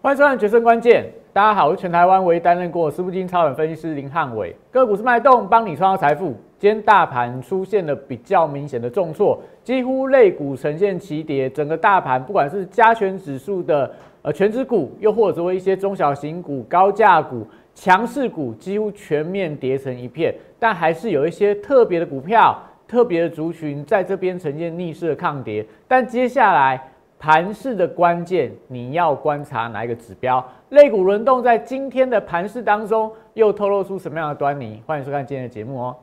欢迎收看《决胜关键》。大家好，我是全台湾唯一担任过私募基金超人分析师林汉伟。个股是脉动，帮你创造财富。今天大盘出现了比较明显的重挫，几乎类股呈现齐跌。整个大盘不管是加权指数的呃全指股，又或者说一些中小型股、高价股、强势股，几乎全面跌成一片。但还是有一些特别的股票、特别的族群在这边呈现逆势的抗跌。但接下来。盘势的关键，你要观察哪一个指标？类股轮动在今天的盘势当中，又透露出什么样的端倪？欢迎收看今天的节目哦。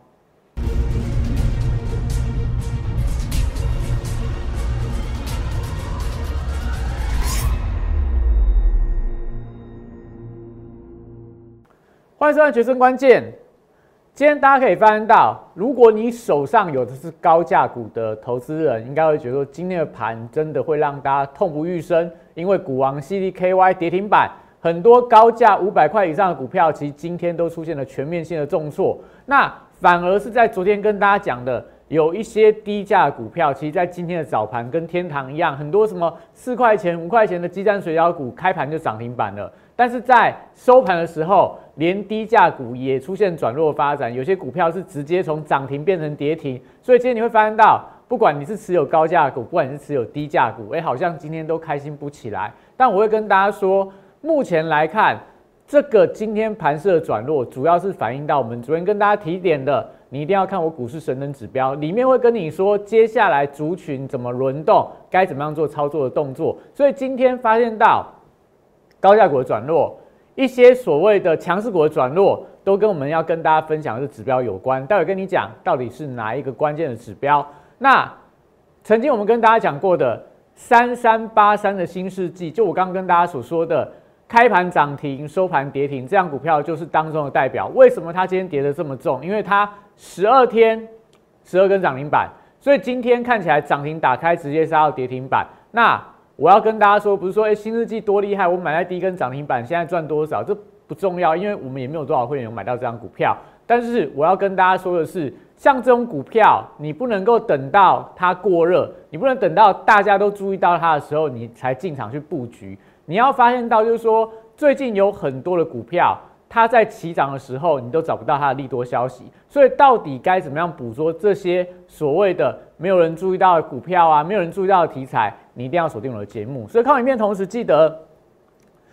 欢迎收看《决胜关键》。今天大家可以发现到，如果你手上有的是高价股的投资人，应该会觉得说今天的盘真的会让大家痛不欲生，因为股王 CDKY 跌停板，很多高价五百块以上的股票，其实今天都出现了全面性的重挫。那反而是在昨天跟大家讲的，有一些低价股票，其实在今天的早盘跟天堂一样，很多什么四块钱、五块钱的鸡蛋水饺股，开盘就涨停板了。但是在收盘的时候，连低价股也出现转弱发展，有些股票是直接从涨停变成跌停。所以今天你会发现到，不管你是持有高价股，不管你是持有低价股，哎，好像今天都开心不起来。但我会跟大家说，目前来看，这个今天盘势的转弱，主要是反映到我们昨天跟大家提点的，你一定要看我股市神灯指标，里面会跟你说接下来族群怎么轮动，该怎么样做操作的动作。所以今天发现到。高价股的转弱，一些所谓的强势股的转弱，都跟我们要跟大家分享的指标有关。待会跟你讲，到底是哪一个关键的指标？那曾经我们跟大家讲过的三三八三的新世纪，就我刚刚跟大家所说的，开盘涨停，收盘跌停，这样股票就是当中的代表。为什么它今天跌得这么重？因为它十二天十二根涨停板，所以今天看起来涨停打开直接杀到跌停板。那我要跟大家说，不是说哎新日记多厉害，我买在第一根涨停板，现在赚多少，这不重要，因为我们也没有多少会员买到这张股票。但是我要跟大家说的是，像这种股票，你不能够等到它过热，你不能等到大家都注意到它的时候，你才进场去布局。你要发现到，就是说最近有很多的股票。它在起涨的时候，你都找不到它的利多消息，所以到底该怎么样捕捉这些所谓的没有人注意到的股票啊，没有人注意到的题材，你一定要锁定我的节目。所以看影片同时记得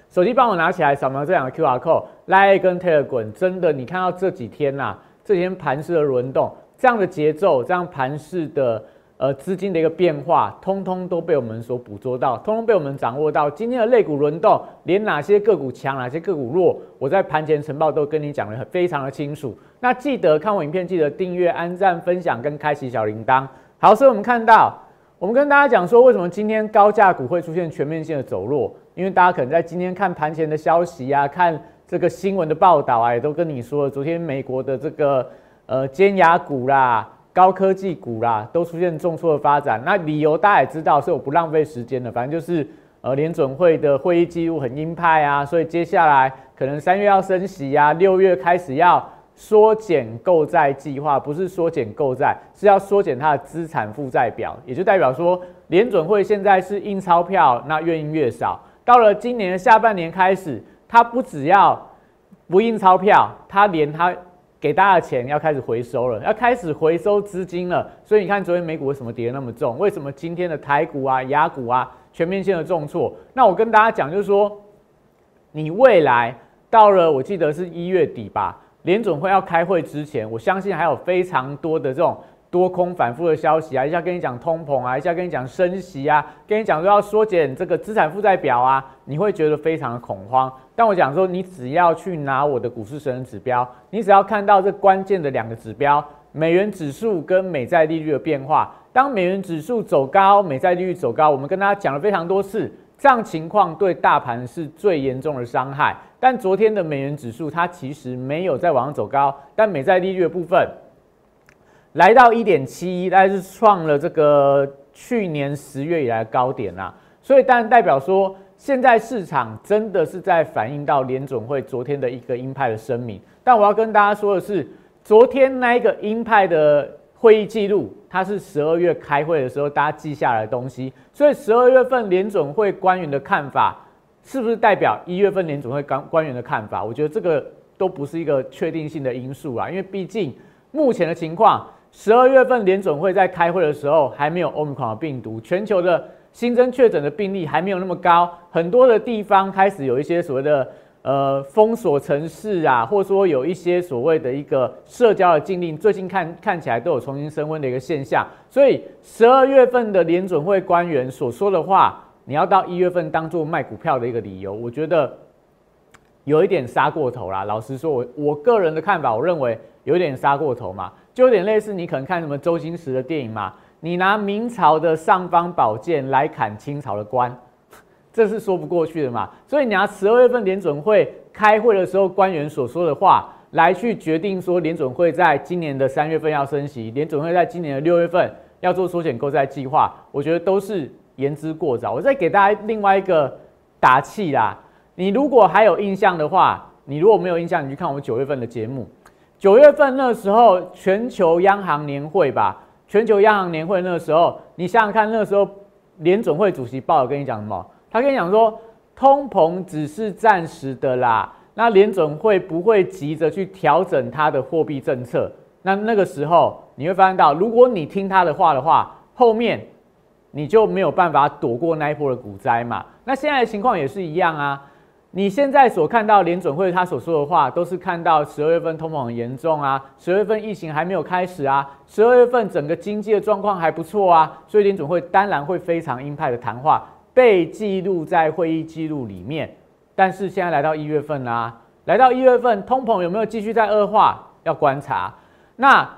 手机帮我拿起来，扫描这两个 Q R code，来跟 Telegram。真的，你看到这几天呐，这几天盘势的轮动，这样的节奏，这样盘势的。呃，资金的一个变化，通通都被我们所捕捉到，通通被我们掌握到。今天的类股轮动，连哪些个股强，哪些个股弱，我在盘前晨报都跟你讲的非常的清楚。那记得看我影片，记得订阅、按赞、分享跟开启小铃铛。好，所以我们看到，我们跟大家讲说，为什么今天高价股会出现全面性的走弱？因为大家可能在今天看盘前的消息啊，看这个新闻的报道啊，也都跟你说了，昨天美国的这个呃尖牙股啦。高科技股啦，都出现重挫的发展。那理由大家也知道，所以我不浪费时间了。反正就是呃，联准会的会议记录很鹰派啊，所以接下来可能三月要升息啊，六月开始要缩减购债计划，不是缩减购债，是要缩减它的资产负债表，也就代表说联准会现在是印钞票，那越印越少。到了今年的下半年开始，它不只要不印钞票，它连它。给大家的钱要开始回收了，要开始回收资金了，所以你看昨天美股为什么跌那么重？为什么今天的台股啊、雅股啊全面性的重挫？那我跟大家讲，就是说，你未来到了，我记得是一月底吧，联总会要开会之前，我相信还有非常多的这种。多空反复的消息啊，一下跟你讲通膨啊，一下跟你讲升息啊，跟你讲说要缩减这个资产负债表啊，你会觉得非常的恐慌。但我讲说，你只要去拿我的股市神指标，你只要看到这关键的两个指标，美元指数跟美债利率的变化。当美元指数走高，美债利率走高，我们跟大家讲了非常多次，这样情况对大盘是最严重的伤害。但昨天的美元指数它其实没有再往上走高，但美债利率的部分。来到一点七一，大概是创了这个去年十月以来的高点啦，所以当然代表说，现在市场真的是在反映到联总会昨天的一个鹰派的声明。但我要跟大家说的是，昨天那一个鹰派的会议记录，它是十二月开会的时候大家记下来的东西，所以十二月份联总会官员的看法，是不是代表一月份联总会官官员的看法？我觉得这个都不是一个确定性的因素啊，因为毕竟目前的情况，十二月份联总会在开会的时候还没有欧米克的病毒，全球的新增确诊的病例还没有那么高，很多的地方开始有一些所谓的呃封锁城市啊，或者说有一些所谓的一个社交的禁令，最近看看起来都有重新升温的一个现象，所以十二月份的联准会官员所说的话。你要到一月份当做卖股票的一个理由，我觉得有一点杀过头啦。老实说，我我个人的看法，我认为有点杀过头嘛，就有点类似你可能看什么周星驰的电影嘛，你拿明朝的尚方宝剑来砍清朝的官，这是说不过去的嘛。所以你拿十二月份联准会开会的时候官员所说的话来去决定说联准会在今年的三月份要升息，联准会在今年的六月份要做缩减购债计划，我觉得都是。言之过早，我再给大家另外一个打气啦。你如果还有印象的话，你如果没有印象，你去看我们九月份的节目。九月份那时候全球央行年会吧，全球央行年会那时候，你想想看，那时候联总会主席鲍尔跟你讲什么？他跟你讲说，通膨只是暂时的啦，那联总会不会急着去调整它的货币政策。那那个时候你会发现到，如果你听他的话的话，后面。你就没有办法躲过那一波的股灾嘛？那现在的情况也是一样啊。你现在所看到联准会他所说的话，都是看到十二月份通膨很严重啊，十二月份疫情还没有开始啊，十二月份整个经济的状况还不错啊，所以联准会当然会非常鹰派的谈话被记录在会议记录里面。但是现在来到一月份啦，来到一月份，通膨有没有继续在恶化？要观察。那。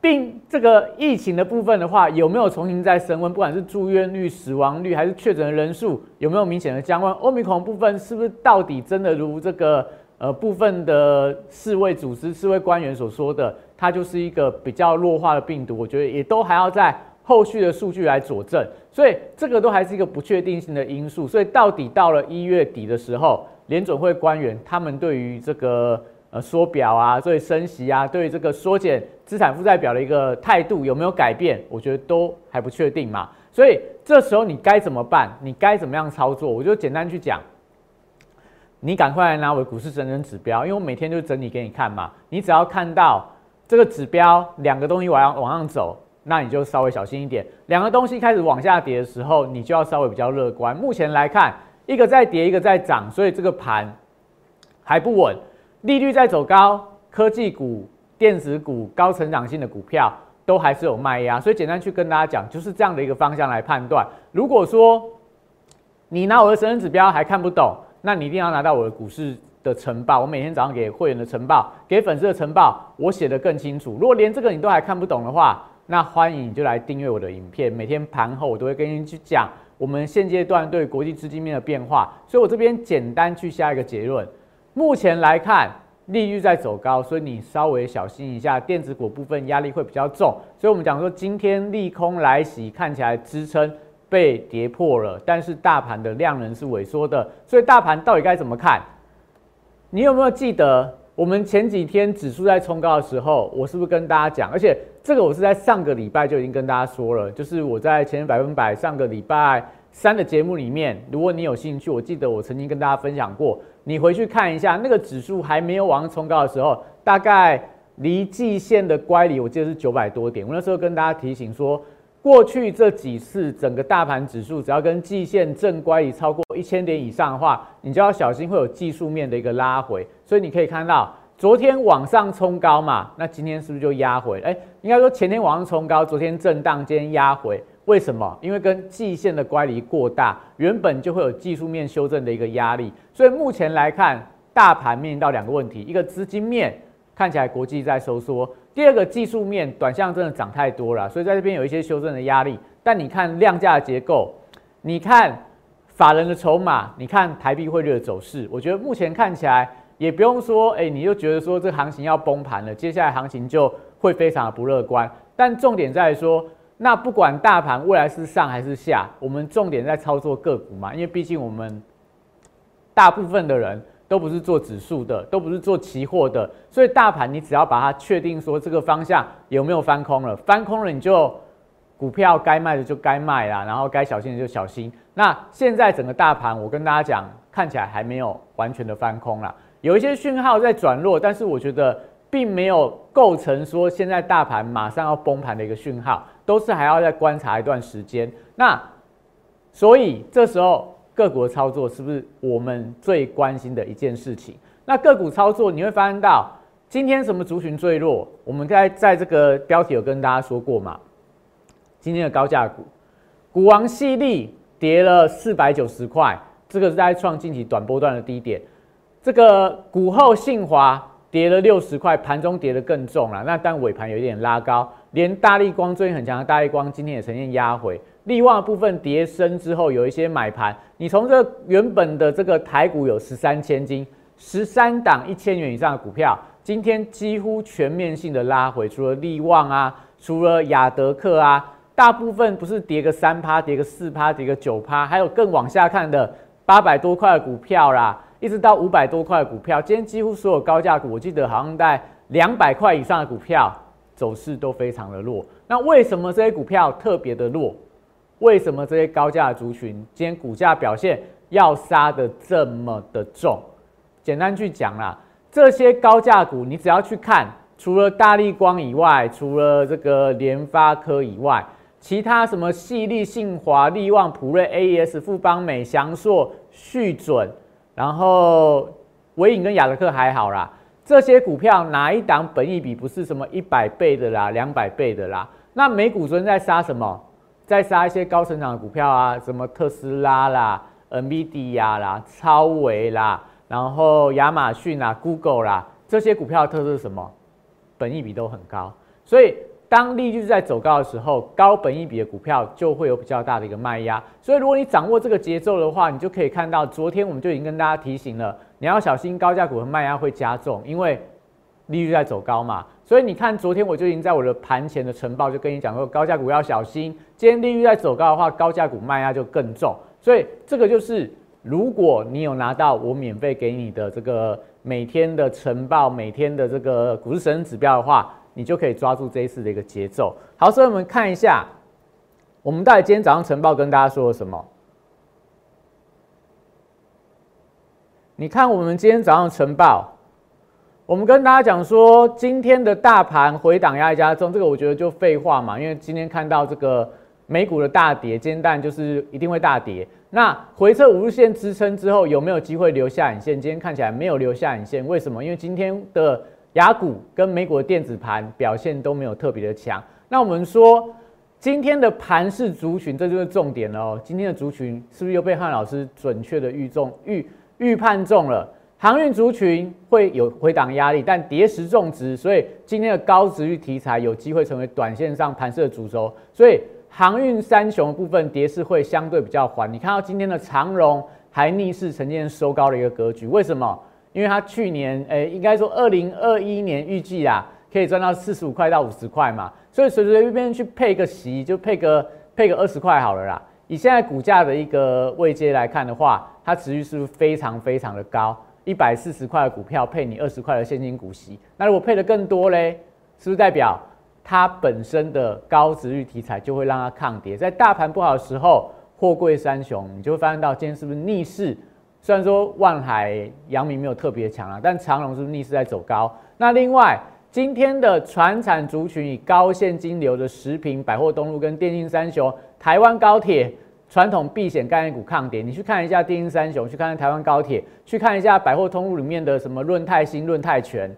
病这个疫情的部分的话，有没有重新再升温？不管是住院率、死亡率，还是确诊的人数，有没有明显的降温？欧米孔部分是不是到底真的如这个呃部分的世卫组织、世卫官员所说的，它就是一个比较弱化的病毒？我觉得也都还要在后续的数据来佐证，所以这个都还是一个不确定性的因素。所以到底到了一月底的时候，联准会官员他们对于这个。呃，缩表啊，对升息啊，对这个缩减资产负债表的一个态度有没有改变？我觉得都还不确定嘛。所以这时候你该怎么办？你该怎么样操作？我就简单去讲。你赶快来拿我的股市整整指标，因为我每天就整理给你看嘛。你只要看到这个指标两个东西往往上走，那你就稍微小心一点。两个东西开始往下跌的时候，你就要稍微比较乐观。目前来看，一个在跌，一个在涨，所以这个盘还不稳。利率在走高，科技股、电子股、高成长性的股票都还是有卖压，所以简单去跟大家讲，就是这样的一个方向来判断。如果说你拿我的神人指标还看不懂，那你一定要拿到我的股市的晨报。我每天早上给会员的晨报，给粉丝的晨报，我写的更清楚。如果连这个你都还看不懂的话，那欢迎你就来订阅我的影片。每天盘后我都会跟你去讲我们现阶段对国际资金面的变化。所以我这边简单去下一个结论。目前来看，利率在走高，所以你稍微小心一下，电子股部分压力会比较重。所以我们讲说，今天利空来袭，看起来支撑被跌破了，但是大盘的量能是萎缩的，所以大盘到底该怎么看？你有没有记得我们前几天指数在冲高的时候，我是不是跟大家讲？而且这个我是在上个礼拜就已经跟大家说了，就是我在前百分百上个礼拜三的节目里面，如果你有兴趣，我记得我曾经跟大家分享过。你回去看一下，那个指数还没有往上冲高的时候，大概离季线的乖离，我记得是九百多点。我那时候跟大家提醒说，过去这几次整个大盘指数只要跟季线正乖离超过一千点以上的话，你就要小心会有技术面的一个拉回。所以你可以看到，昨天往上冲高嘛，那今天是不是就压回？哎，应该说前天往上冲高，昨天震荡，今天压回。为什么？因为跟季线的乖离过大，原本就会有技术面修正的一个压力。所以目前来看，大盘面临到两个问题：一个资金面看起来国际在收缩；第二个技术面短项真的涨太多了，所以在这边有一些修正的压力。但你看量价结构，你看法人的筹码，你看台币汇率的走势，我觉得目前看起来也不用说，哎，你就觉得说这行情要崩盘了，接下来行情就会非常的不乐观。但重点在说。那不管大盘未来是上还是下，我们重点在操作个股嘛，因为毕竟我们大部分的人都不是做指数的，都不是做期货的，所以大盘你只要把它确定说这个方向有没有翻空了，翻空了你就股票该卖的就该卖啦，然后该小心的就小心。那现在整个大盘，我跟大家讲，看起来还没有完全的翻空啦，有一些讯号在转弱，但是我觉得并没有构成说现在大盘马上要崩盘的一个讯号，都是还要再观察一段时间。那所以这时候个股的操作是不是我们最关心的一件事情？那个股操作你会发现到今天什么族群最弱？我们在在这个标题有跟大家说过嘛？今天的高价股，股王系利跌了四百九十块，这个是在创近期短波段的低点。这个股后信华跌了六十块，盘中跌得更重了。那但尾盘有一点拉高，连大力光最近很强的大力光今天也呈现压回。利旺部分跌升之后有一些买盘，你从这原本的这个台股有十三千金，十三档一千元以上的股票，今天几乎全面性的拉回，除了利旺啊，除了亚德克啊。大部分不是跌个三趴，跌个四趴，跌个九趴，还有更往下看的八百多块的股票啦，一直到五百多块股票。今天几乎所有高价股，我记得好像在两百块以上的股票走势都非常的弱。那为什么这些股票特别的弱？为什么这些高价族群今天股价表现要杀的这么的重？简单去讲啦，这些高价股你只要去看，除了大力光以外，除了这个联发科以外。其他什么细粒、信华、利旺、普瑞、AES、富邦美、祥硕、续准，然后伟影跟亚德克还好啦。这些股票哪一档本益比不是什么一百倍的啦、两百倍的啦？那美股昨天在杀什么？在杀一些高成长的股票啊，什么特斯拉啦、NVIDIA 啦、超维啦，然后亚马逊啦、Google 啦，这些股票的特色是什么？本益比都很高，所以。当利率在走高的时候，高本益比的股票就会有比较大的一个卖压。所以，如果你掌握这个节奏的话，你就可以看到，昨天我们就已经跟大家提醒了，你要小心高价股的卖压会加重，因为利率在走高嘛。所以你看，昨天我就已经在我的盘前的晨报就跟你讲过，高价股要小心。今天利率在走高的话，高价股卖压就更重。所以这个就是，如果你有拿到我免费给你的这个每天的晨报、每天的这个股市神指标的话。你就可以抓住这一次的一个节奏。好，所以我们看一下，我们到底今天早上晨报跟大家说了什么？你看我们今天早上晨报，我们跟大家讲说，今天的大盘回档压力加重，这个我觉得就废话嘛，因为今天看到这个美股的大跌，今天当然就是一定会大跌。那回撤五日线支撑之后，有没有机会留下影线？今天看起来没有留下影线，为什么？因为今天的。雅股跟美股的电子盘表现都没有特别的强。那我们说今天的盘势族群，这就是重点哦。今天的族群是不是又被汉老师准确的预中预预判中了？航运族群会有回档压力，但跌时重值，所以今天的高值域题材有机会成为短线上盘势的主轴。所以航运三雄的部分跌势会相对比较缓。你看到今天的长荣还逆势呈现收高的一个格局，为什么？因为它去年，诶，应该说二零二一年预计啊，可以赚到四十五块到五十块嘛，所以随随便便去配个息，就配个配个二十块好了啦。以现在股价的一个位阶来看的话，它持续是不是非常非常的高？一百四十块的股票配你二十块的现金股息，那如果配的更多嘞，是不是代表它本身的高值率题材就会让它抗跌？在大盘不好的时候，货柜三雄，你就会发现到今天是不是逆势？虽然说万海、阳明没有特别强啊，但长荣是逆势在走高？那另外今天的船产族群以高现金流的食品、百货东路跟电信三雄、台湾高铁传统避险概念股抗跌。你去看一下电信三雄，去看看台湾高铁，去看一下百货通路里面的什么润泰新、润泰全，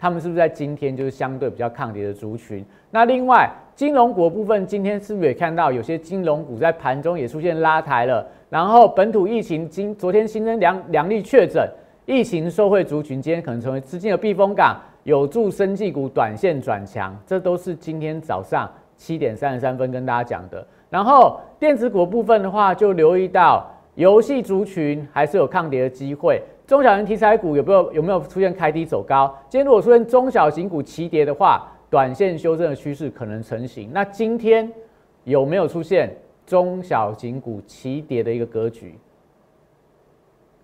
他们是不是在今天就是相对比较抗跌的族群？那另外金融股部分，今天是不是也看到有些金融股在盘中也出现拉抬了？然后本土疫情今昨天新增两两例确诊，疫情受惠族群今天可能成为资金的避风港，有助生技股短线转强，这都是今天早上七点三十三分跟大家讲的。然后电子股部分的话，就留意到游戏族群还是有抗跌的机会，中小型题材股有没有有没有出现开低走高？今天如果出现中小型股齐跌的话，短线修正的趋势可能成型。那今天有没有出现？中小型股齐跌的一个格局，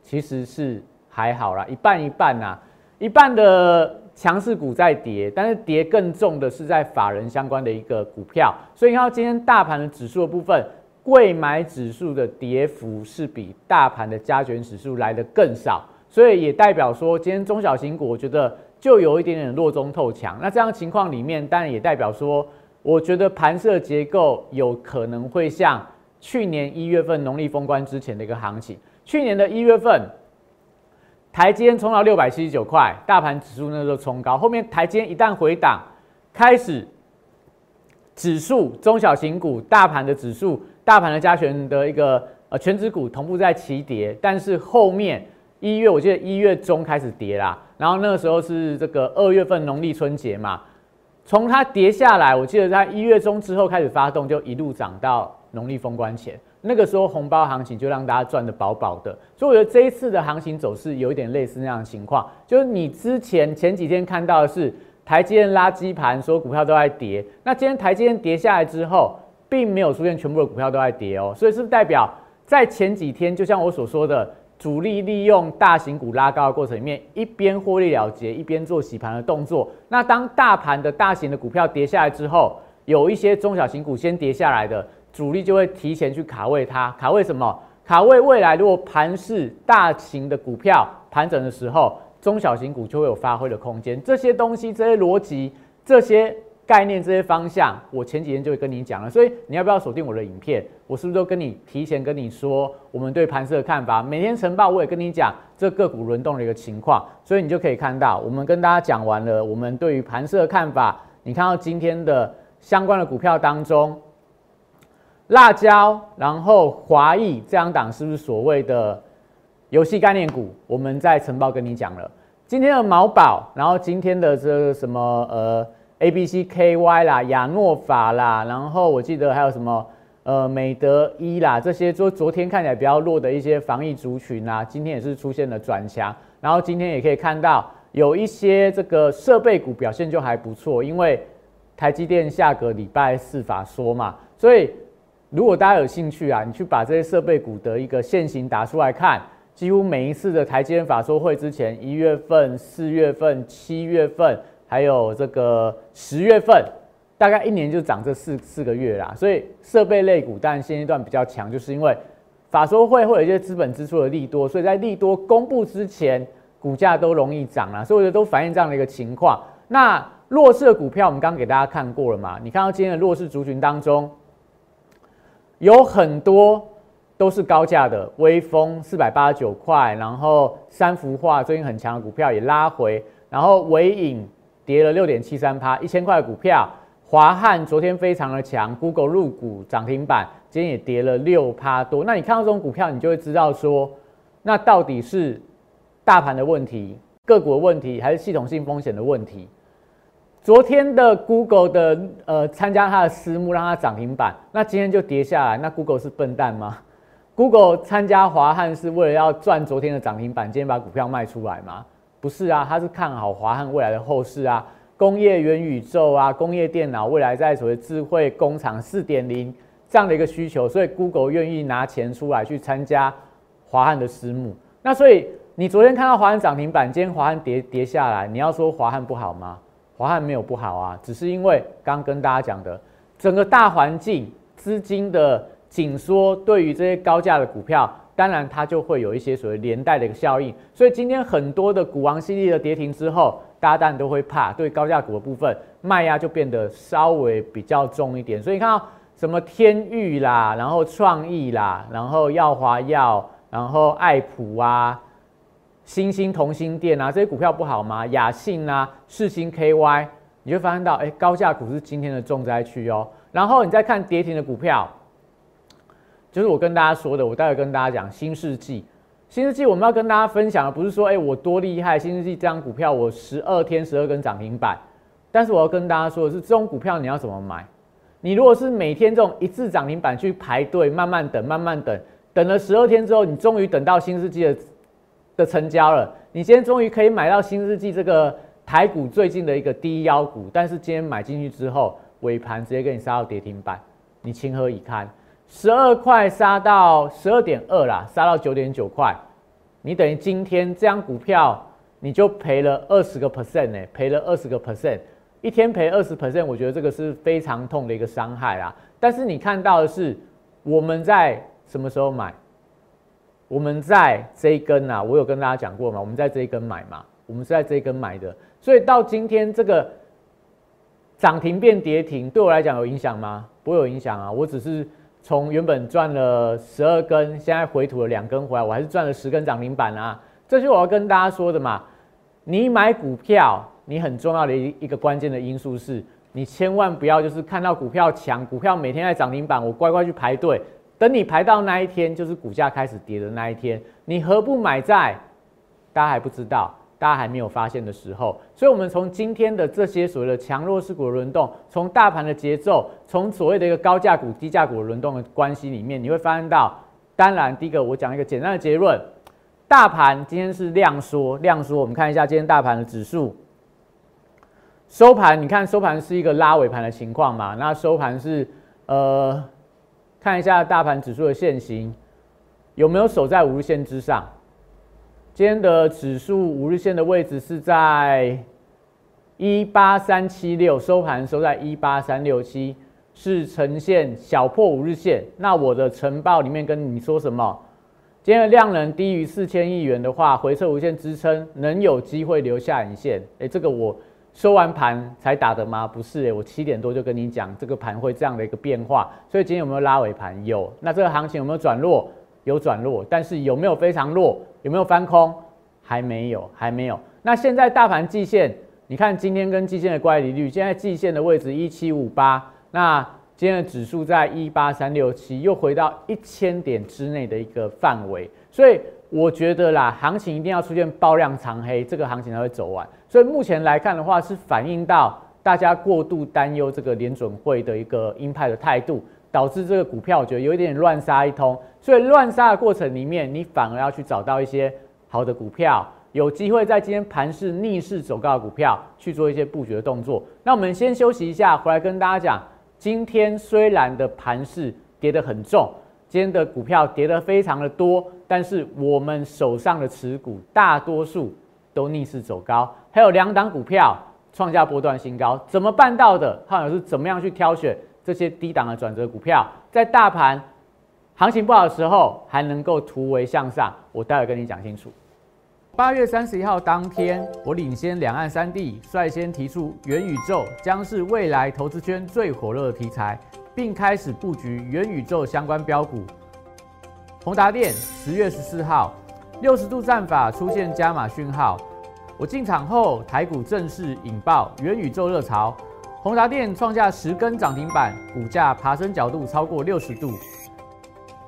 其实是还好啦，一半一半呐，一半的强势股在跌，但是跌更重的是在法人相关的一个股票，所以你看今天大盘的指数的部分，贵买指数的跌幅是比大盘的加权指数来的更少，所以也代表说今天中小型股我觉得就有一点点弱中透强。那这样情况里面，当然也代表说，我觉得盘色结构有可能会像去年一月份农历封关之前的一个行情，去年的一月份。台积冲到六百七十九块，大盘指数那时候冲高，后面台积一旦回档，开始指数中小型股、大盘的指数、大盘的加权的一个呃全指股同步在齐跌，但是后面一月我记得一月中开始跌啦，然后那个时候是这个二月份农历春节嘛，从它跌下来，我记得在一月中之后开始发动，就一路涨到农历封关前。那个时候红包行情就让大家赚的饱饱的，所以我觉得这一次的行情走势有一点类似那样的情况，就是你之前前几天看到的是台积电垃圾盘，所有股票都在跌，那今天台积电跌下来之后，并没有出现全部的股票都在跌哦，所以是代表在前几天，就像我所说的，主力利用大型股拉高的过程里面，一边获利了结，一边做洗盘的动作。那当大盘的大型的股票跌下来之后，有一些中小型股先跌下来的。主力就会提前去卡位它，卡位什么？卡位未来如果盘势大型的股票盘整的时候，中小型股就会有发挥的空间。这些东西、这些逻辑、这些概念、这些方向，我前几天就会跟你讲了。所以你要不要锁定我的影片？我是不是都跟你提前跟你说我们对盘势的看法？每天晨报我也跟你讲这个股轮动的一个情况，所以你就可以看到，我们跟大家讲完了我们对于盘势的看法。你看到今天的相关的股票当中。辣椒，然后华谊这两档是不是所谓的游戏概念股？我们在晨报跟你讲了，今天的毛宝，然后今天的这个什么呃 A B C K Y 啦，亚诺法啦，然后我记得还有什么呃美德一啦，这些就昨天看起来比较弱的一些防疫族群啊，今天也是出现了转强，然后今天也可以看到有一些这个设备股表现就还不错，因为台积电下个礼拜四法说嘛，所以。如果大家有兴趣啊，你去把这些设备股的一个现形打出来看，几乎每一次的台积电法说会之前，一月份、四月份、七月份，还有这个十月份，大概一年就涨这四四个月啦。所以设备类股，但现阶段比较强，就是因为法说会会有一些资本支出的利多，所以在利多公布之前，股价都容易涨啦。所以我觉得都反映这样的一个情况。那弱势的股票，我们刚刚给大家看过了嘛？你看到今天的弱势族群当中。有很多都是高价的，微风四百八十九块，然后三幅画最近很强的股票也拉回，然后伟影跌了六点七三趴，一千块股票，华汉昨天非常的强，Google 入股涨停板，今天也跌了六趴多。那你看到这种股票，你就会知道说，那到底是大盘的问题、个股的问题，还是系统性风险的问题？昨天的 Google 的呃参加它的私募让它涨停板，那今天就跌下来。那 Google 是笨蛋吗？Google 参加华汉是为了要赚昨天的涨停板，今天把股票卖出来吗？不是啊，他是看好华汉未来的后市啊，工业元宇宙啊，工业电脑未来在所谓智慧工厂四点零这样的一个需求，所以 Google 愿意拿钱出来去参加华汉的私募。那所以你昨天看到华汉涨停板，今天华汉跌跌下来，你要说华汉不好吗？华汉没有不好啊，只是因为刚跟大家讲的，整个大环境资金的紧缩，对于这些高价的股票，当然它就会有一些所谓连带的一个效应。所以今天很多的股王系列的跌停之后，大家当然都会怕，对高价股的部分卖压就变得稍微比较重一点。所以你看到什么天域啦，然后创意啦，然后耀华药，然后爱普啊。星星同心店啊，这些股票不好吗？雅信啊，世星 KY，你就发现到，哎，高价股是今天的重灾区哦。然后你再看跌停的股票，就是我跟大家说的，我待会跟大家讲新世纪。新世纪我们要跟大家分享的不是说，哎，我多厉害，新世纪这张股票我十二天十二根涨停板。但是我要跟大家说的是，这种股票你要怎么买？你如果是每天这种一次涨停板去排队，慢慢等，慢慢等，等了十二天之后，你终于等到新世纪的。的成交了，你今天终于可以买到新世纪这个台股最近的一个低腰股，但是今天买进去之后，尾盘直接给你杀到跌停板，你情何以堪？十二块杀到十二点二啦，杀到九点九块，你等于今天这张股票你就赔了二十个 percent 呢，赔了二十个 percent，一天赔二十 percent，我觉得这个是非常痛的一个伤害啦。但是你看到的是我们在什么时候买？我们在这一根啊，我有跟大家讲过嘛，我们在这一根买嘛，我们是在这一根买的，所以到今天这个涨停变跌停，对我来讲有影响吗？不会有影响啊，我只是从原本赚了十二根，现在回吐了两根回来，我还是赚了十根涨停板啊。这是我要跟大家说的嘛，你买股票，你很重要的一一个关键的因素是，你千万不要就是看到股票强，股票每天在涨停板，我乖乖去排队。等你排到那一天，就是股价开始跌的那一天，你何不买在大家还不知道、大家还没有发现的时候？所以，我们从今天的这些所谓的强弱势股轮动，从大盘的节奏，从所谓的一个高价股、低价股轮动的关系里面，你会发现到，当然，第一个我讲一个简单的结论：大盘今天是量缩，量缩。我们看一下今天大盘的指数收盘，你看收盘是一个拉尾盘的情况嘛？那收盘是呃。看一下大盘指数的线型有没有守在五日线之上？今天的指数五日线的位置是在一八三七六，收盘收在一八三六七，是呈现小破五日线。那我的晨报里面跟你说什么？今天的量能低于四千亿元的话，回撤无限支撑，能有机会留下影线。哎，这个我。收完盘才打的吗？不是诶，我七点多就跟你讲这个盘会这样的一个变化，所以今天有没有拉尾盘？有。那这个行情有没有转弱？有转弱，但是有没有非常弱？有没有翻空？还没有，还没有。那现在大盘季线，你看今天跟季线的乖离率，现在季线的位置一七五八，那今天的指数在一八三六七，又回到一千点之内的一个范围，所以。我觉得啦，行情一定要出现爆量长黑，这个行情才会走完。所以目前来看的话，是反映到大家过度担忧这个联准会的一个鹰派的态度，导致这个股票我觉得有一点乱杀一通。所以乱杀的过程里面，你反而要去找到一些好的股票，有机会在今天盘势逆势走高的股票去做一些布局的动作。那我们先休息一下，回来跟大家讲，今天虽然的盘势跌得很重。今天的股票跌得非常的多，但是我们手上的持股大多数都逆势走高，还有两档股票创下波段新高，怎么办到的？汉老师怎么样去挑选这些低档的转折股票，在大盘行情不好的时候还能够突围向上？我待会跟你讲清楚。八月三十一号当天，我领先两岸三地，率先提出元宇宙将是未来投资圈最火热的题材。并开始布局元宇宙相关标股。宏达电十月十四号，六十度战法出现加码讯号，我进场后，台股正式引爆元宇宙热潮，宏达电创下十根涨停板，股价爬升角度超过六十度。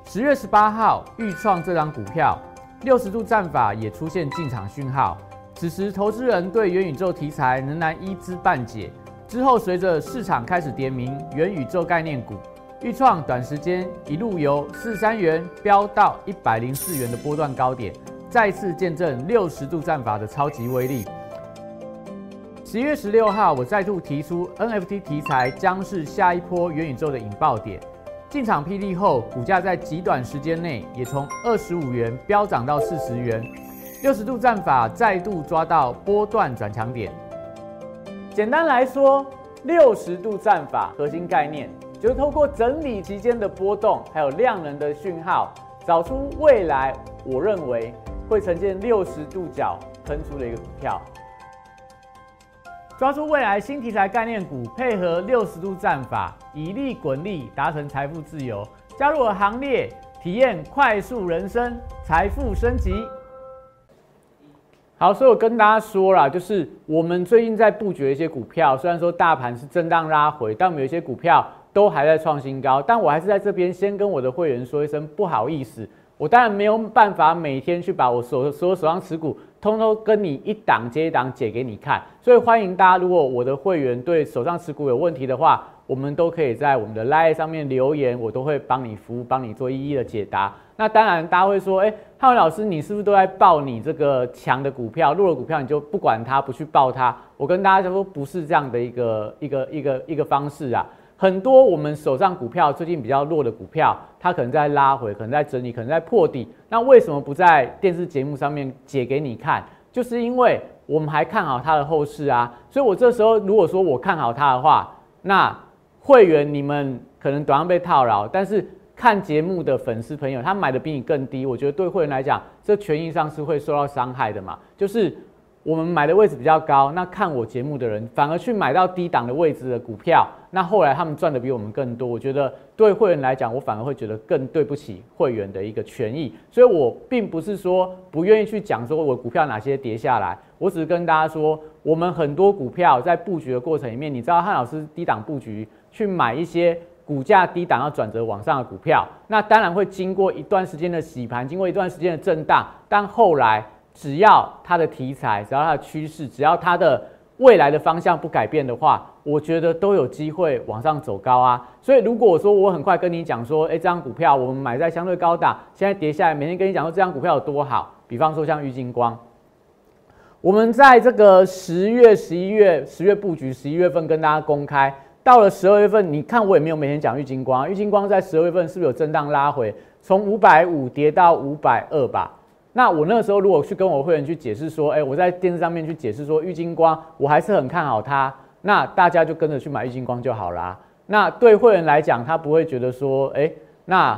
十月十八号，预创这张股票，六十度战法也出现进场讯号，此时投资人对元宇宙题材仍然一知半解。之后，随着市场开始点名元宇宙概念股，预创短时间一路由四三元飙到一百零四元的波段高点，再次见证六十度战法的超级威力。十一月十六号，我再度提出 NFT 题材将是下一波元宇宙的引爆点，进场霹雳后，股价在极短时间内也从二十五元飙涨到四十元，六十度战法再度抓到波段转强点。简单来说，六十度战法核心概念就是透过整理期间的波动，还有量能的讯号，找出未来我认为会呈现六十度角喷出的一个股票，抓住未来新题材概念股，配合六十度战法，以利滚利，达成财富自由。加入我行列，体验快速人生，财富升级。好，所以我跟大家说了，就是我们最近在布局一些股票，虽然说大盘是震荡拉回，但我们有一些股票都还在创新高。但我还是在这边先跟我的会员说一声不好意思，我当然没有办法每天去把我所所有手上持股通通跟你一档接一档解给你看。所以欢迎大家，如果我的会员对手上持股有问题的话，我们都可以在我们的 Line 上面留言，我都会帮你服务，帮你做一一的解答。那当然，大家会说，哎，汉文老师，你是不是都在报你这个强的股票，弱的股票你就不管它，不去报它？我跟大家说，不是这样的一个一个一个一个方式啊。很多我们手上股票最近比较弱的股票，它可能在拉回，可能在整理，可能在破底。那为什么不在电视节目上面解给你看？就是因为我们还看好它的后市啊，所以我这时候如果说我看好它的话，那会员你们可能短上被套牢，但是看节目的粉丝朋友他买的比你更低，我觉得对会员来讲，这权益上是会受到伤害的嘛，就是。我们买的位置比较高，那看我节目的人反而去买到低档的位置的股票，那后来他们赚的比我们更多。我觉得对会员来讲，我反而会觉得更对不起会员的一个权益。所以我并不是说不愿意去讲说我股票哪些跌下来，我只是跟大家说，我们很多股票在布局的过程里面，你知道汉老师低档布局去买一些股价低档要转折往上的股票，那当然会经过一段时间的洗盘，经过一段时间的震荡，但后来。只要它的题材，只要它的趋势，只要它的未来的方向不改变的话，我觉得都有机会往上走高啊。所以如果说我很快跟你讲说，哎，这张股票我们买在相对高档，现在跌下来，每天跟你讲说这张股票有多好，比方说像郁金光，我们在这个十月、十一月、十月布局，十一月份跟大家公开，到了十二月份，你看我也没有每天讲郁金光，郁金光在十二月份是不是有震荡拉回，从五百五跌到五百二吧？那我那个时候如果去跟我会员去解释说，哎，我在电视上面去解释说，玉金光我还是很看好它，那大家就跟着去买玉金光就好啦。那对会员来讲，他不会觉得说，哎，那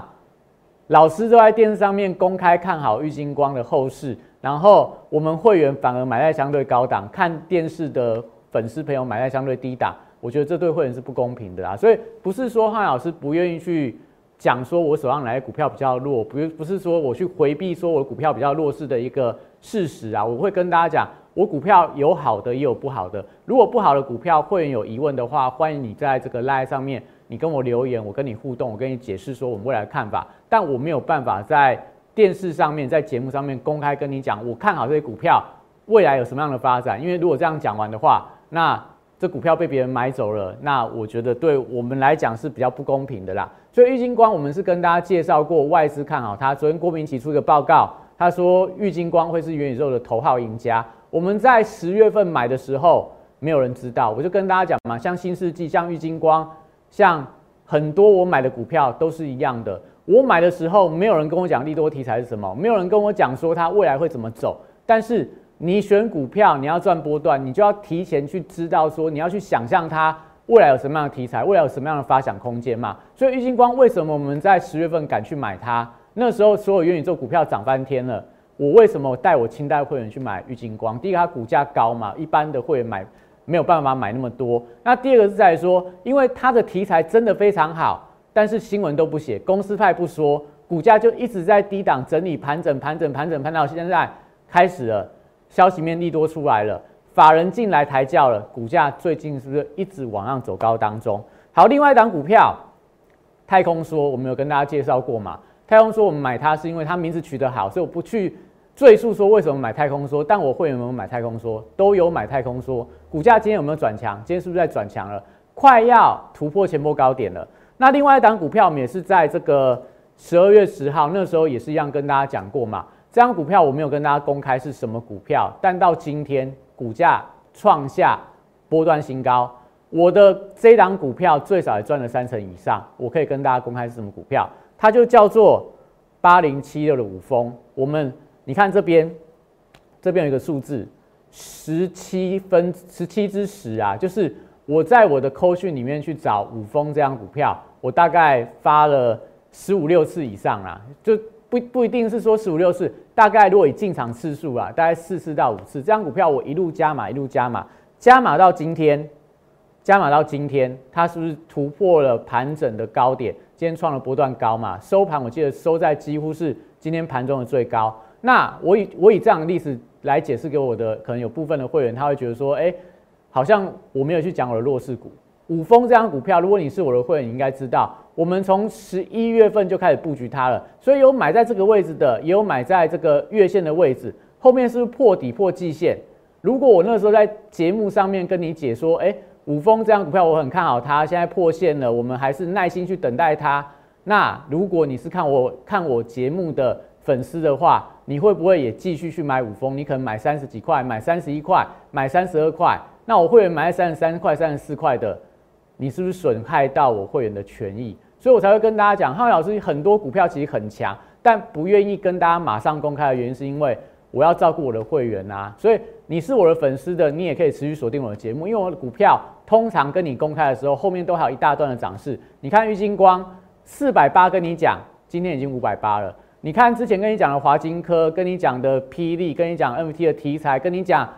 老师都在电视上面公开看好玉金光的后市，然后我们会员反而买在相对高档，看电视的粉丝朋友买在相对低档，我觉得这对会员是不公平的啊。所以不是说汉老师不愿意去。讲说，我手上来的股票比较弱，不不是说我去回避说我股票比较弱势的一个事实啊。我会跟大家讲，我股票有好的也有不好的。如果不好的股票会员有疑问的话，欢迎你在这个 line 上面，你跟我留言，我跟你互动，我跟你解释说我们未来的看法。但我没有办法在电视上面，在节目上面公开跟你讲，我看好这些股票未来有什么样的发展。因为如果这样讲完的话，那这股票被别人买走了，那我觉得对我们来讲是比较不公平的啦。所以玉金光，我们是跟大家介绍过，外资看好它。昨天郭明奇出一个报告，他说玉金光会是元宇宙的头号赢家。我们在十月份买的时候，没有人知道，我就跟大家讲嘛，像新世纪、像玉金光、像很多我买的股票都是一样的。我买的时候，没有人跟我讲利多题材是什么，没有人跟我讲说它未来会怎么走。但是你选股票，你要赚波段，你就要提前去知道说，你要去想象它。未来有什么样的题材？未来有什么样的发展空间嘛？所以玉金光为什么我们在十月份敢去买它？那时候所有元宇宙股票涨翻天了，我为什么带我清代会员去买玉金光？第一个，它股价高嘛，一般的会员买没有办法买那么多。那第二个是在说，因为它的题材真的非常好，但是新闻都不写，公司派不说，股价就一直在低档整理盘整盘整盘整盘到现在开始了，消息面利多出来了。法人进来抬轿了，股价最近是不是一直往上走高当中？好，另外一档股票，太空说，我们有跟大家介绍过嘛？太空说我们买它是因为它名字取得好，所以我不去赘述说为什么买太空说。但我会有没有买太空说？都有买太空说。股价今天有没有转强？今天是不是在转强了？快要突破前波高点了。那另外一档股票，我们也是在这个十二月十号那时候也是一样跟大家讲过嘛。这张股票我没有跟大家公开是什么股票，但到今天。股价创下波段新高，我的这档股票最少也赚了三成以上。我可以跟大家公开是什么股票，它就叫做八零七六的五峰。我们你看这边，这边有一个数字十七分十七之十啊，就是我在我的扣讯里面去找五峰这张股票，我大概发了十五六次以上啦，就。不不一定是说十五六次，大概如果以进场次数啊，大概四次到五次，这张股票我一路加码，一路加码，加码到今天，加码到今天，它是不是突破了盘整的高点？今天创了波段高嘛？收盘我记得收在几乎是今天盘中的最高。那我以我以这样的例子来解释给我的，可能有部分的会员他会觉得说，哎，好像我没有去讲我的弱势股。五峰这张股票，如果你是我的会员，你应该知道。我们从十一月份就开始布局它了，所以有买在这个位置的，也有买在这个月线的位置。后面是不是破底破季线？如果我那时候在节目上面跟你解说，哎，五峰这张股票我很看好它，现在破线了，我们还是耐心去等待它。那如果你是看我看我节目的粉丝的话，你会不会也继续去买五峰？你可能买三十几块，买三十一块，买三十二块。那我会员买三十三块、三十四块的。你是不是损害到我会员的权益？所以我才会跟大家讲，浩伟老师很多股票其实很强，但不愿意跟大家马上公开的原因，是因为我要照顾我的会员啊。所以你是我的粉丝的，你也可以持续锁定我的节目，因为我的股票通常跟你公开的时候，后面都还有一大段的涨势。你看玉金光四百八跟你讲，今天已经五百八了。你看之前跟你讲的华金科，跟你讲的霹雳，跟你讲 MT 的题材，跟你讲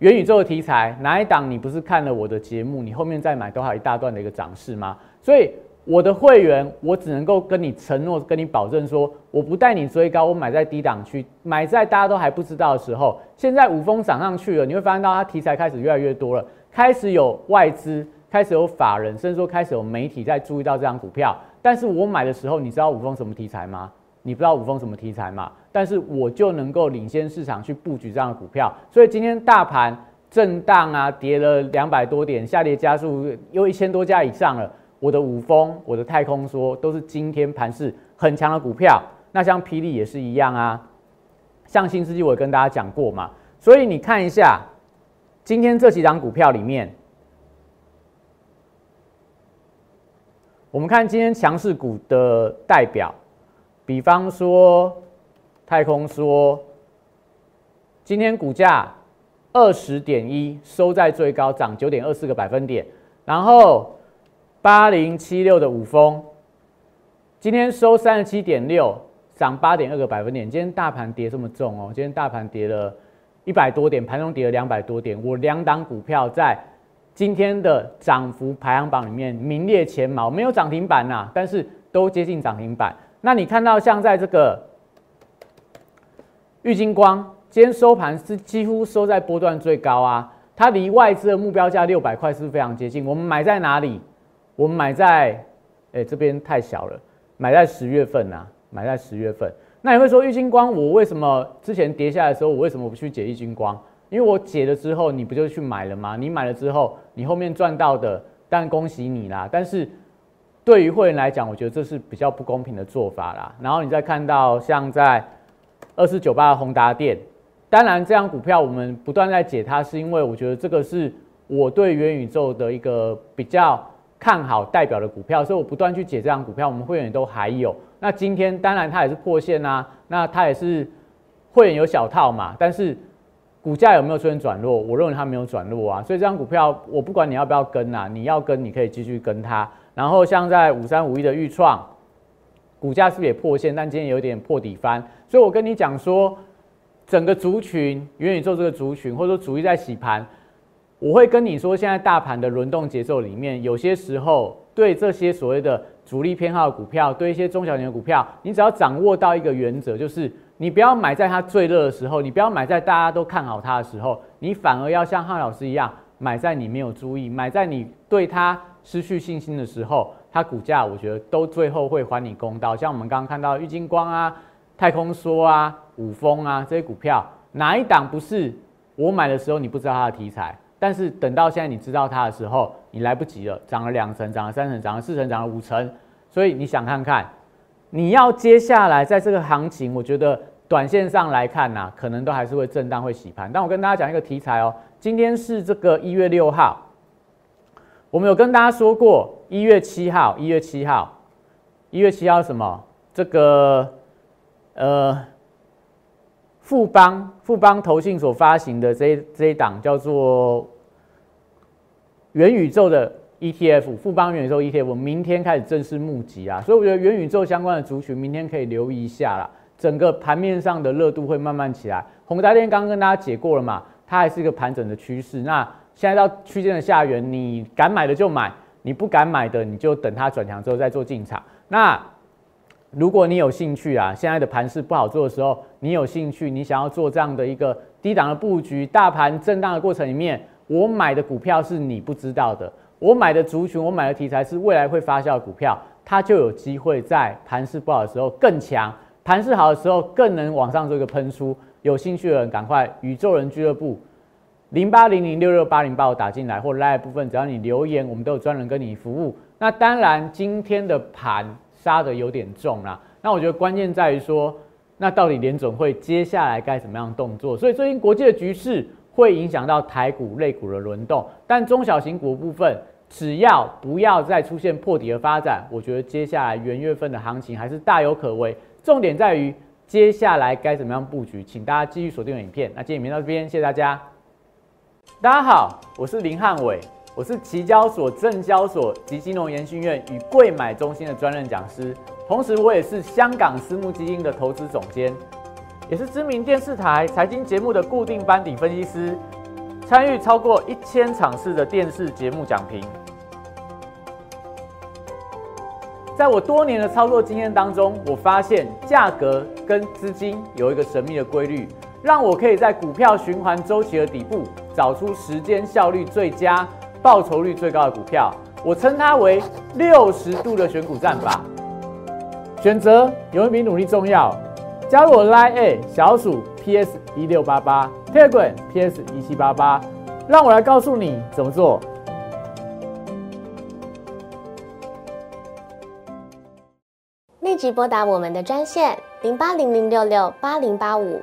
元宇宙的题材，哪一档你不是看了我的节目，你后面再买都还有一大段的一个涨势吗？所以。我的会员，我只能够跟你承诺，跟你保证说，我不带你追高，我买在低档区，买在大家都还不知道的时候。现在五峰涨上去了，你会发现到它题材开始越来越多了，开始有外资，开始有法人，甚至说开始有媒体在注意到这张股票。但是我买的时候，你知道五峰什么题材吗？你不知道五峰什么题材嘛？但是我就能够领先市场去布局这样的股票。所以今天大盘震荡啊，跌了两百多点，下跌加速又一千多家以上了。我的五峰，我的太空说，都是今天盘势很强的股票。那像霹雳也是一样啊，像新世纪我跟大家讲过嘛。所以你看一下今天这几张股票里面，我们看今天强势股的代表，比方说太空说，今天股价二十点一，收在最高，涨九点二四个百分点，然后。八零七六的五峰，今天收三十七点六，涨八点二个百分点。今天大盘跌这么重哦，今天大盘跌了一百多点，盘中跌了两百多点。我两档股票在今天的涨幅排行榜里面名列前茅，没有涨停板呐，但是都接近涨停板。那你看到像在这个玉金光，今天收盘是几乎收在波段最高啊，它离外资的目标价六百块是非常接近。我们买在哪里？我们买在，哎，这边太小了，买在十月份呐，买在十月份。那你会说玉金光，我为什么之前跌下来的时候，我为什么不去解玉金光？因为我解了之后，你不就去买了吗？你买了之后，你后面赚到的，但恭喜你啦。但是对于会员来讲，我觉得这是比较不公平的做法啦。然后你再看到像在二四九八的宏达电，当然这张股票我们不断在解它，是因为我觉得这个是我对元宇宙的一个比较。看好代表的股票，所以我不断去解这张股票，我们会员都还有。那今天当然它也是破线啊，那它也是会员有小套嘛，但是股价有没有出现转弱？我认为它没有转弱啊，所以这张股票我不管你要不要跟啊，你要跟你可以继续跟它。然后像在五三五一的预创，股价是不是也破线？但今天有点破底翻，所以我跟你讲说，整个族群元宇宙这个族群，或者说主力在洗盘。我会跟你说，现在大盘的轮动节奏里面，有些时候对这些所谓的主力偏好的股票，对一些中小型的股票，你只要掌握到一个原则，就是你不要买在它最热的时候，你不要买在大家都看好它的时候，你反而要像汉老师一样，买在你没有注意，买在你对它失去信心的时候，它股价我觉得都最后会还你公道。像我们刚刚看到玉金光啊、太空梭啊、五峰啊这些股票，哪一档不是我买的时候你不知道它的题材？但是等到现在你知道它的时候，你来不及了，涨了两成，涨了三成，涨了四成，涨了五成。所以你想看看，你要接下来在这个行情，我觉得短线上来看呐，可能都还是会震荡，会洗盘。但我跟大家讲一个题材哦，今天是这个一月六号，我们有跟大家说过，一月七号，一月七号，一月七号什么？这个呃。富邦富邦投信所发行的这这一档叫做元宇宙的 ETF，富邦元宇宙 ETF，明天开始正式募集啊，所以我觉得元宇宙相关的族群明天可以留意一下啦。整个盘面上的热度会慢慢起来。宏达电刚刚跟大家解过了嘛，它还是一个盘整的趋势。那现在到区间的下缘，你敢买的就买，你不敢买的你就等它转强之后再做进场。那如果你有兴趣啊，现在的盘势不好做的时候，你有兴趣，你想要做这样的一个低档的布局，大盘震荡的过程里面，我买的股票是你不知道的，我买的族群，我买的题材是未来会发酵的股票，它就有机会在盘势不好的时候更强，盘势好的时候更能往上做一个喷出。有兴趣的人赶快宇宙人俱乐部零八零零六六八零八我打进来，或拉部分，只要你留言，我们都有专人跟你服务。那当然，今天的盘。杀的有点重啦，那我觉得关键在于说，那到底联总会接下来该怎么样动作？所以最近国际的局势会影响到台股、类股的轮动，但中小型股部分，只要不要再出现破底的发展，我觉得接下来元月份的行情还是大有可为。重点在于接下来该怎么样布局，请大家继续锁定影片。那今天影片到这边，谢谢大家。大家好，我是林汉伟，我是期交所、证交所及金融研训院与贵买中心的专任讲师，同时我也是香港私募基金的投资总监，也是知名电视台财经节目的固定班底分析师，参与超过一千场次的电视节目讲评。在我多年的操作经验当中，我发现价格跟资金有一个神秘的规律，让我可以在股票循环周期的底部找出时间效率最佳、报酬率最高的股票。我称它为六十度的选股战法。选择有一比努力重要。加入我 Line A 小鼠 PS 一六八八，Telegram PS 一七八八，让我来告诉你怎么做。立即拨打我们的专线零八零零六六八零八五